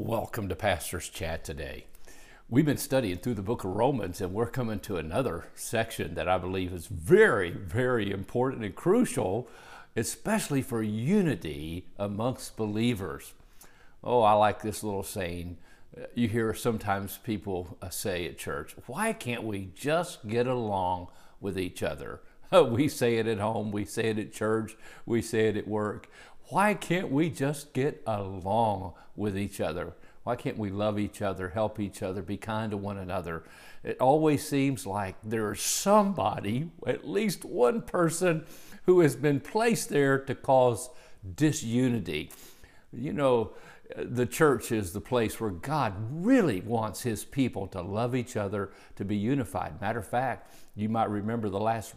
Welcome to Pastor's Chat today. We've been studying through the book of Romans, and we're coming to another section that I believe is very, very important and crucial, especially for unity amongst believers. Oh, I like this little saying. You hear sometimes people uh, say at church, Why can't we just get along with each other? We say it at home, we say it at church, we say it at work. Why can't we just get along with each other? Why can't we love each other, help each other, be kind to one another? It always seems like there's somebody, at least one person, who has been placed there to cause disunity. You know, the church is the place where God really wants His people to love each other, to be unified. Matter of fact, you might remember the last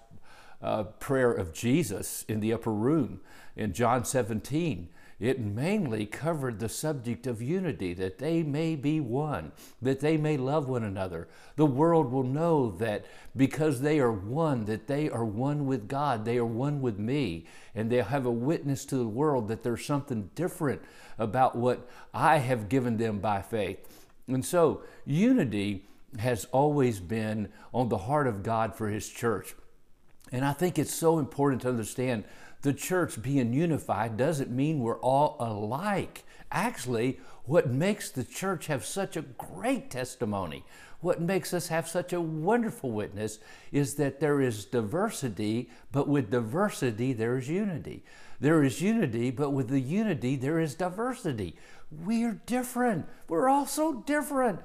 uh, prayer of Jesus in the upper room in John 17. It mainly covered the subject of unity, that they may be one, that they may love one another. The world will know that because they are one, that they are one with God, they are one with me, and they'll have a witness to the world that there's something different about what I have given them by faith. And so, unity has always been on the heart of God for His church. And I think it's so important to understand the church being unified doesn't mean we're all alike. Actually, what makes the church have such a great testimony, what makes us have such a wonderful witness, is that there is diversity, but with diversity, there is unity. There is unity, but with the unity, there is diversity. We are different. We're all so different.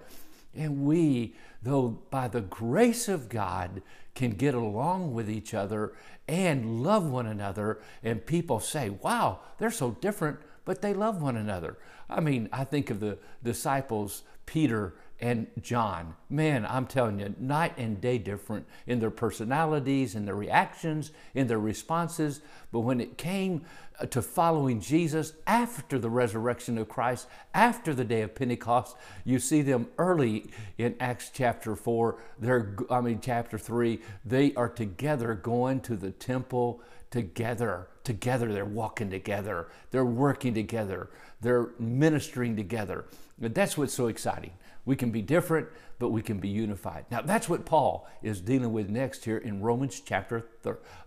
And we, though by the grace of God, can get along with each other and love one another. And people say, wow, they're so different, but they love one another. I mean, I think of the disciples, Peter and John. Man, I'm telling you, night and day different in their personalities, in their reactions, in their responses. But when it came uh, to following Jesus after the resurrection of Christ, after the day of Pentecost, you see them early in Acts chapter 4, they're, I mean, chapter 3, they are together going to the temple together. Together, they're walking together, they're working together, they're ministering together. That's what's so exciting. We can be different, but we can be unified. Now, that's what Paul is dealing with next here in Romans chapter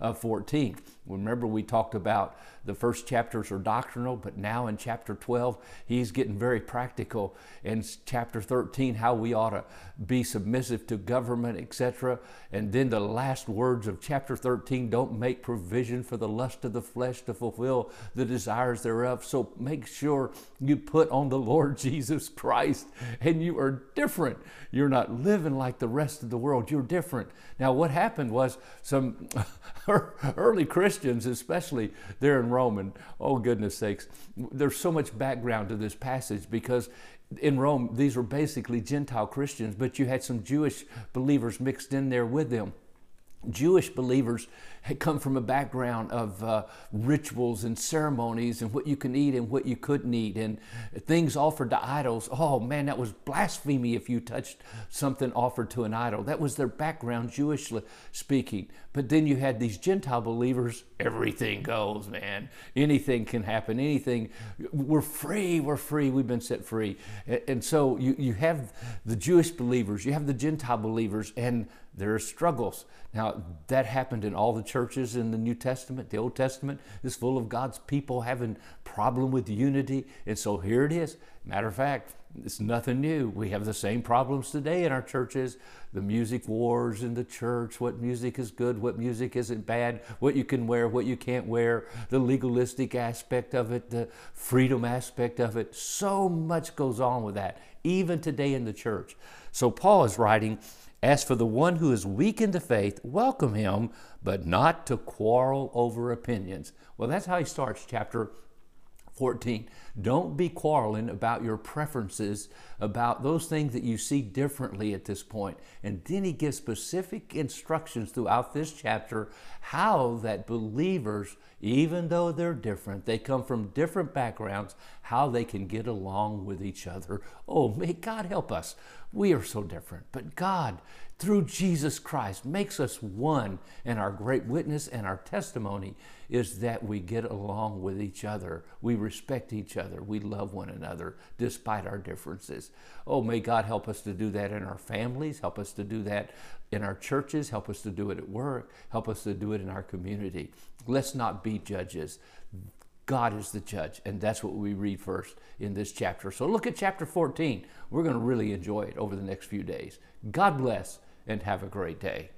uh, 14. Remember, we talked about the first chapters are doctrinal, but now in chapter 12, he's getting very practical. In chapter 13, how we ought to be submissive to government, etc. And then the last words of chapter 13 don't make provision for the lust of the flesh to fulfill the desires thereof. So make sure you put on the Lord Jesus Christ and you are different. You're not living like the rest of the world. You're different. Now, what happened was some early Christians, especially there in Rome, and oh goodness sakes, there's so much background to this passage because in Rome, these were basically Gentile Christians, but you had some Jewish believers mixed in there with them. Jewish believers had come from a background of uh, rituals and ceremonies and what you can eat and what you couldn't eat and things offered to idols. Oh man, that was blasphemy if you touched something offered to an idol. That was their background, Jewish speaking. But then you had these Gentile believers, everything goes, man. Anything can happen, anything. We're free, we're free, we've been set free. And so you, you have the Jewish believers, you have the Gentile believers, and there are struggles. Now, that happened in all the churches in the New Testament. The Old Testament is full of God's people having problem with unity. And so here it is. Matter of fact, it's nothing new. We have the same problems today in our churches. The music wars in the church, what music is good, what music isn't bad, what you can wear, what you can't wear, the legalistic aspect of it, the freedom aspect of it. So much goes on with that, even today in the church. So Paul is writing as for the one who is weak in the faith, welcome him, but not to quarrel over opinions. Well, that's how he starts chapter 14. Don't be quarreling about your preferences, about those things that you see differently at this point. And then he gives specific instructions throughout this chapter how that believers, even though they're different, they come from different backgrounds, how they can get along with each other. Oh, may God help us. We are so different, but God, through Jesus Christ, makes us one. And our great witness and our testimony is that we get along with each other. We respect each other. We love one another despite our differences. Oh, may God help us to do that in our families, help us to do that in our churches, help us to do it at work, help us to do it in our community. Let's not be judges. God is the judge, and that's what we read first in this chapter. So look at chapter 14. We're going to really enjoy it over the next few days. God bless and have a great day.